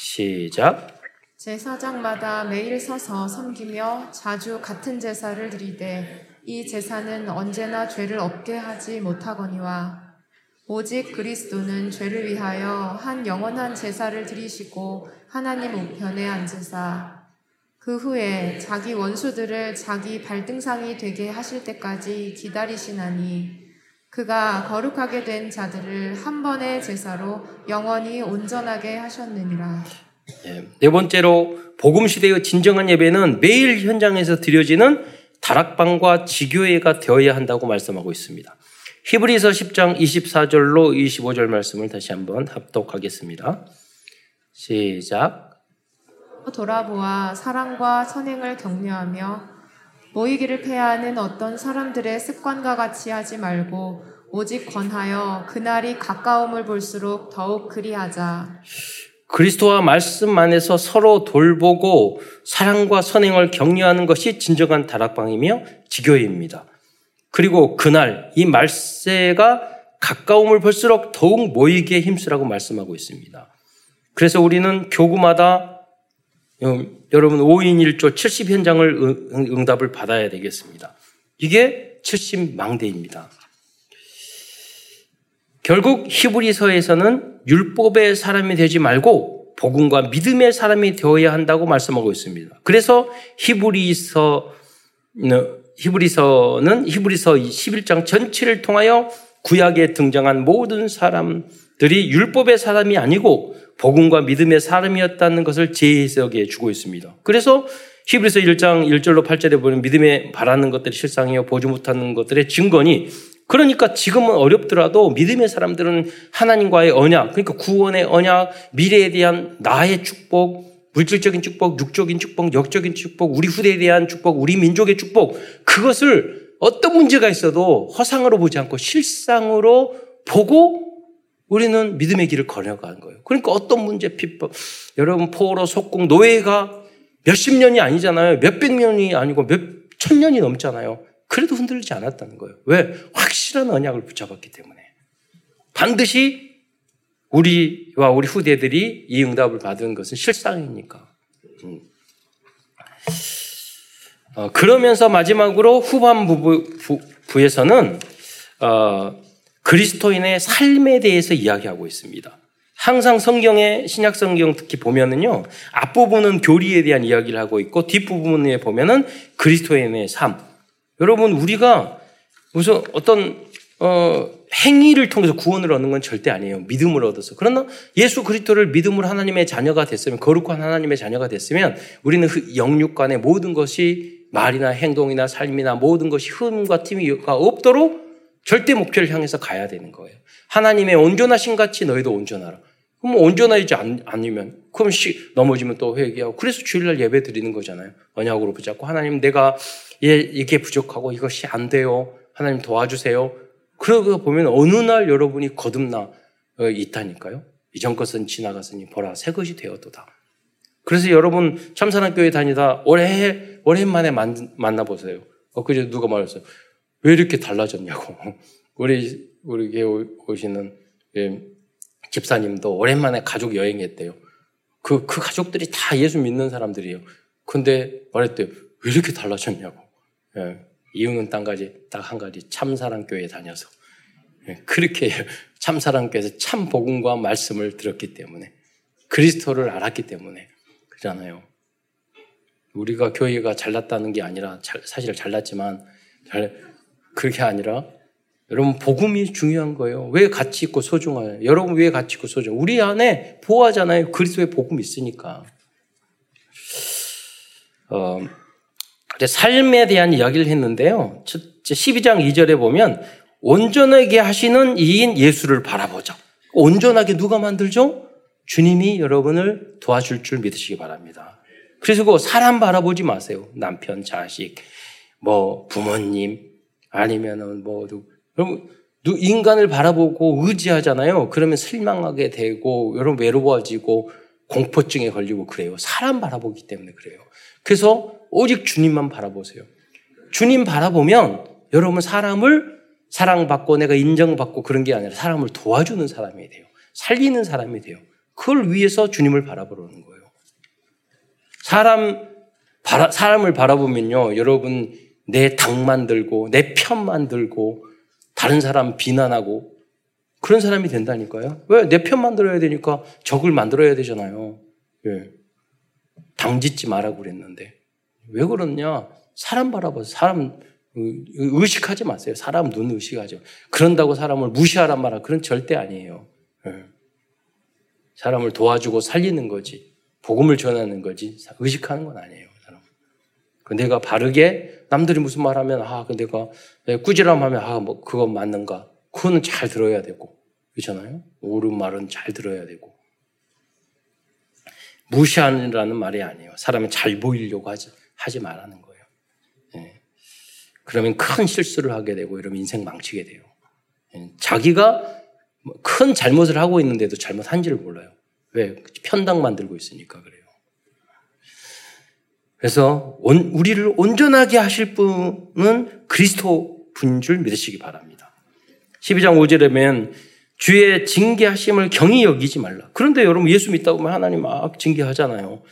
시작. 제사장마다 매일 서서 섬기며 자주 같은 제사를 드리되 이 제사는 언제나 죄를 없게 하지 못하거니와 오직 그리스도는 죄를 위하여 한 영원한 제사를 드리시고 하나님 우편에 앉으사 그 후에 자기 원수들을 자기 발등상이 되게 하실 때까지 기다리시나니 그가 거룩하게 된 자들을 한 번의 제사로 영원히 온전하게 하셨느니라. 예, 네 번째로 복음 시대의 진정한 예배는 매일 현장에서 드려지는 다락방과 지교회가 되어야 한다고 말씀하고 있습니다. 히브리서 10장 24절로 25절 말씀을 다시 한번 합독하겠습니다. 시작. 돌아보아 사랑과 선행을 격려하며 모이기를 패하는 어떤 사람들의 습관과 같이 하지 말고 오직 권하여 그날이 가까움을 볼수록 더욱 그리하자. 그리스도와 말씀 안에서 서로 돌보고 사랑과 선행을 격려하는 것이 진정한 다락방이며 지교회입니다. 그리고 그날 이 말세가 가까움을 볼수록 더욱 모이기에 힘쓰라고 말씀하고 있습니다. 그래서 우리는 교구마다 여러분 5인 1조 70 현장을 응답을 받아야 되겠습니다. 이게 70 망대입니다. 결국 히브리서에서는 율법의 사람이 되지 말고 복음과 믿음의 사람이 되어야 한다고 말씀하고 있습니다. 그래서 히브리서 히브리서는 히브리서 11장 전체를 통하여 구약에 등장한 모든 사람 들이 율법의 사람이 아니고 복음과 믿음의 사람이었다는 것을 재해석해 주고 있습니다. 그래서 히브리서 1장 1절로 8절에 보면 믿음에 바라는 것들이 실상이요 보지 못하는 것들의 증거니 그러니까 지금은 어렵더라도 믿음의 사람들은 하나님과의 언약, 그러니까 구원의 언약, 미래에 대한 나의 축복, 물질적인 축복, 육적인 축복, 역적인 축복, 우리 후대에 대한 축복, 우리 민족의 축복, 그것을 어떤 문제가 있어도 허상으로 보지 않고 실상으로 보고 우리는 믿음의 길을 걸어가는 거예요. 그러니까 어떤 문제, 핍박, 여러분 포로, 속국, 노예가 몇십 년이 아니잖아요. 몇백 년이 아니고 몇 천 년이 넘잖아요. 그래도 흔들리지 않았다는 거예요. 왜? 확실한 언약을 붙잡았기 때문에. 반드시 우리와 우리 후대들이 이 응답을 받은 것은 실상이니까. 음. 어, 그러면서 마지막으로 후반부, 에서는 어, 그리스도인의 삶에 대해서 이야기하고 있습니다. 항상 성경의 신약 성경 특히 보면은요 앞부분은 교리에 대한 이야기를 하고 있고 뒷부분에 보면은 그리스도인의 삶. 여러분 우리가 무슨 어떤 어, 행위를 통해서 구원을 얻는 건 절대 아니에요. 믿음을 얻어서. 그러나 예수 그리스도를 믿음으로 하나님의 자녀가 됐으면 거룩한 하나님의 자녀가 됐으면 우리는 그 영육간의 모든 것이 말이나 행동이나 삶이나 모든 것이 흠과 틈이가 없도록 절대 목표를 향해서 가야 되는 거예요. 하나님의 온전하신 같이 너희도 온전하라. 그럼 온전하지 않 으면 그럼 시, 넘어지면 또 회개하고 그래서 주일날 예배 드리는 거잖아요. 언약으로 붙잡고 하나님 내가 예, 이게 부족하고 이것이 안 돼요. 하나님 도와주세요. 그러고 보면 어느 날 여러분이 거듭나 어, 있다니까요. 이전 것은 지나갔으니 보라 새 것이 되었도다. 그래서 여러분 참사랑교회 다니다 오래 오랜만에 만, 나보세요 엊그제 누가 말했어요. 왜 이렇게 달라졌냐고. 우리, 우리 교회 오시는 예, 집사님도 오랜만에 가족 여행했대요. 그, 그 가족들이 다 예수 믿는 사람들이에요. 근데 말했대요. 왜 이렇게 달라졌냐고. 예, 이유는 딴 가지, 딱 한 가지. 참사랑교회 다녀서. 예, 그렇게 참사랑교회에서 참 복음과 말씀을 들었기 때문에. 그리스도를 알았기 때문에. 그잖아요. 우리가 교회가 잘났다는 게 아니라 사실 잘났지만 잘, 그게 아니라 여러분 복음이 중요한 거예요. 왜 가치 있고 소중해요? 여러분 왜 가치 있고 소중? 우리 안에 보호하잖아요. 그리스도의 복음이 있으니까. 어, 삶에 대한 이야기를 했는데요. 12장 2절에 보면 온전하게 하시는 이인 예수를 바라보자. 온전하게 누가 만들죠? 주님이 여러분을 도와줄 줄 믿으시기 바랍니다. 그래서 그 사람 바라보지 마세요. 남편, 자식, 뭐 부모님, 아니면은 뭐 여러분 인간을 바라보고 의지하잖아요. 그러면 실망하게 되고 여러분 외로워지고 공포증에 걸리고 그래요. 사람 바라보기 때문에 그래요. 그래서 오직 주님만 바라보세요. 주님 바라보면 여러분 사람을 사랑받고 내가 인정받고 그런 게 아니라 사람을 도와주는 사람이 돼요. 살리는 사람이 돼요. 그걸 위해서 주님을 바라보는 거예요. 사람, 바라, 사람을 바라보면요, 여러분, 내 당만 들고, 내 편만 들고, 다른 사람 비난하고, 그런 사람이 된다니까요. 왜? 내 편 만 들어야 되니까 적을 만들어야 되잖아요. 예. 당 짓지 말라고 그랬는데. 왜 그러냐? 사람 바라봐서 사람 의식하지 마세요. 사람 눈 의식하죠. 그런다고 사람을 무시하란 말은 그런 절대 아니에요. 예. 사람을 도와주고 살리는 거지. 복음을 전하는 거지. 의식하는 건 아니에요. 사람. 그 내가 바르게 남들이 무슨 말 하면 아, 그 내가 꾸지람 하면 아, 뭐 그건 맞는가. 그거는 잘 들어야 되고. 그렇잖아요. 옳은 말은 잘 들어야 되고. 무시하라는 말이 아니에요. 사람이 잘 보이려고 하지, 하지 말라는 거예요. 예. 그러면 큰 실수를 하게 되고 이러면 인생 망치게 돼요. 예. 자기가 큰 잘못을 하고 있는데도 잘못한지를 몰라요. 왜? 편당 만들고 있으니까 그래요. 그래서 온, 우리를 온전하게 하실 분은 그리스도 분줄 믿으시기 바랍니다. 12장 5절에 면 주의 징계하심을 경히 여기지 말라. 그런데 여러분 예수 믿다고 하면 하나님 막 징계하잖아요.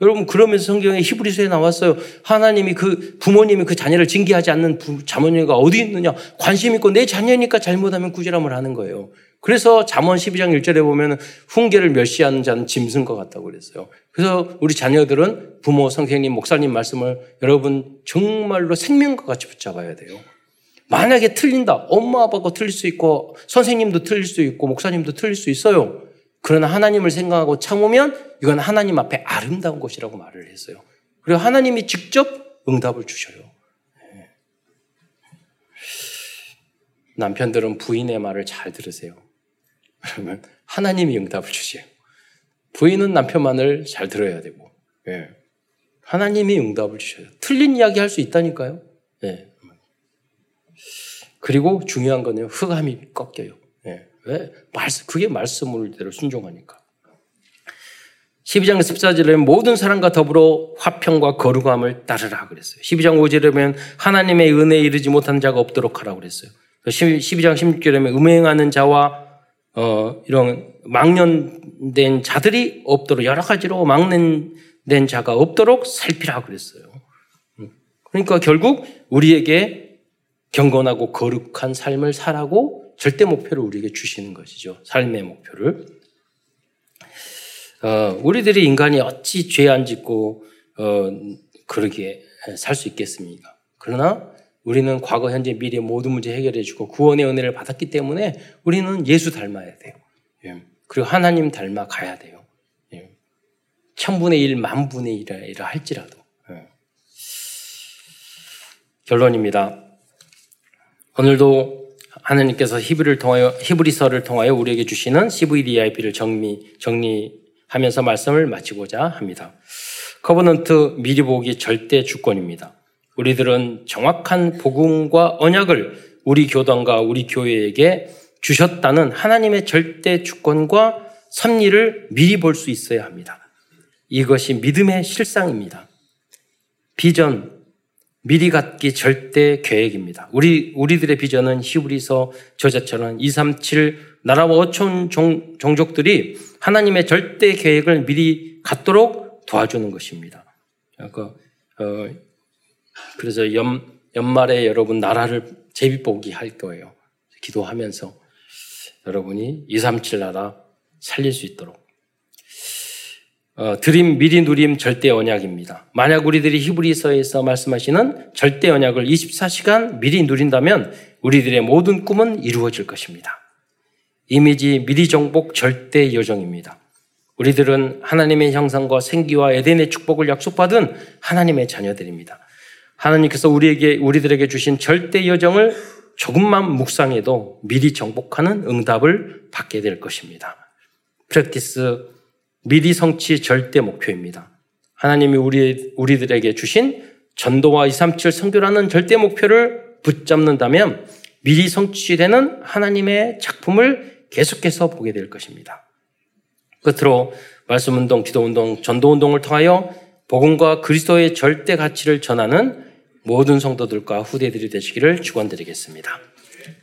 여러분 그러면서 성경에 히브리서에 나왔어요. 하나님이 그 부모님이 그 자녀를 징계하지 않는 부, 자녀가 어디 있느냐? 관심 있고 내 자녀니까 잘못하면 꾸지람을 하는 거예요. 그래서 잠언 12장 1절에 보면 훈계를 멸시하는 자는 짐승과 같다고 그랬어요. 그래서 우리 자녀들은 부모, 선생님, 목사님 말씀을 여러분 정말로 생명과 같이 붙잡아야 돼요. 만약에 틀린다. 엄마, 아빠가 틀릴 수 있고, 선생님도 틀릴 수 있고, 목사님도 틀릴 수 있어요. 그러나 하나님을 생각하고 참으면 이건 하나님 앞에 아름다운 것이라고 말을 했어요. 그리고 하나님이 직접 응답을 주셔요. 네. 남편들은 부인의 말을 잘 들으세요. 그러면 하나님이 응답을 주세요. 부인은 남편 말을 잘 들어야 되고, 예. 하나님이 응답을 주셔요. 틀린 이야기 할 수 있다니까요. 예. 그리고 중요한 거는 흑암이 꺾여요. 예. 왜? 말씀, 그게 말씀을대로 순종하니까. 12장 14절에 모든 사람과 더불어 화평과 거룩함을 따르라 그랬어요. 12장 5절에 보면 하나님의 은혜에 이르지 못한 자가 없도록 하라고 그랬어요. 12장 16절에 보면 음행하는 자와 어, 이런 망년된 자들이 없도록 여러 가지로 망년된 자가 없도록 살피라 그랬어요. 그러니까 결국 우리에게 경건하고 거룩한 삶을 살라고 절대 목표를 우리에게 주시는 것이죠. 삶의 목표를. 어, 우리들이 인간이 어찌 죄 안 짓고 어, 그러게 살 수 있겠습니까? 그러나 우리는 과거, 현재, 미래 모든 문제 해결해 주고 구원의 은혜를 받았기 때문에 우리는 예수 닮아야 돼요. 예. 그리고 하나님 닮아 가야 돼요. 예. 천분의 일, 만분의 일이라 할지라도. 예. 결론입니다. 오늘도 하나님께서 히브리를 통하여 히브리서를 통하여 우리에게 주시는 CVDIP를 정리 정리하면서 말씀을 마치고자 합니다. covenant 미리 보기 절대 주권입니다. 우리들은 정확한 복음과 언약을 우리 교단과 우리 교회에게 주셨다는 하나님의 절대 주권과 섭리를 미리 볼 수 있어야 합니다. 이것이 믿음의 실상입니다. 비전, 미리 갖기 절대 계획입니다. 우리, 우리들의 비전은 히브리서 저자처럼 237 나라와 어촌 종, 종족들이 하나님의 절대 계획을 미리 갖도록 도와주는 것입니다. 그, 어, 그래서 연, 연말에 여러분 나라를 제비보기 할 거예요. 기도하면서 여러분이 237 나라 살릴 수 있도록. 어, 드림 미리 누림 절대 언약입니다. 만약 우리들이 히브리서에서 말씀하시는 절대 언약을 24시간 미리 누린다면 우리들의 모든 꿈은 이루어질 것입니다. 이미지 미리 정복 절대 여정입니다. 우리들은 하나님의 형상과 생기와 에덴의 축복을 약속받은 하나님의 자녀들입니다. 하나님께서 우리에게 우리들에게 주신 절대 여정을 조금만 묵상해도 미리 정복하는 응답을 받게 될 것입니다. 프랙티스 미리 성취 절대 목표입니다. 하나님이 우리, 우리들에게 주신 전도와 237 선교라는 절대 목표를 붙잡는다면 미리 성취되는 하나님의 작품을 계속해서 보게 될 것입니다. 끝으로 말씀 운동, 기도 운동, 전도 운동을 통하여 복음과 그리스도의 절대 가치를 전하는 모든 성도들과 후대들이 되시기를 축원드리겠습니다.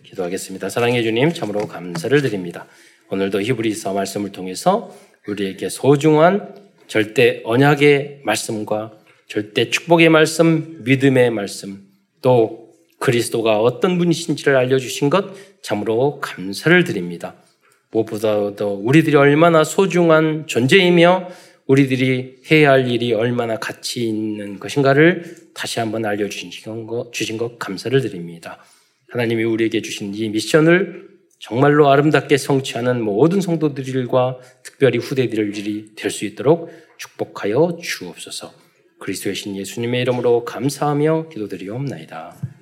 기도하겠습니다. 사랑해 주님 참으로 감사를 드립니다. 오늘도 히브리서 말씀을 통해서 우리에게 소중한 절대 언약의 말씀과 절대 축복의 말씀, 믿음의 말씀, 또 그리스도가 어떤 분이신지를 알려주신 것 참으로 감사를 드립니다. 무엇보다도 우리들이 얼마나 소중한 존재이며 우리들이 해야 할 일이 얼마나 가치 있는 것인가를 다시 한번 알려주신 것, 주신 것 감사를 드립니다. 하나님이 우리에게 주신 이 미션을 정말로 아름답게 성취하는 모든 성도들과 특별히 후대들이 될 수 있도록 축복하여 주옵소서. 그리스도의 신 예수님의 이름으로 감사하며 기도드리옵나이다.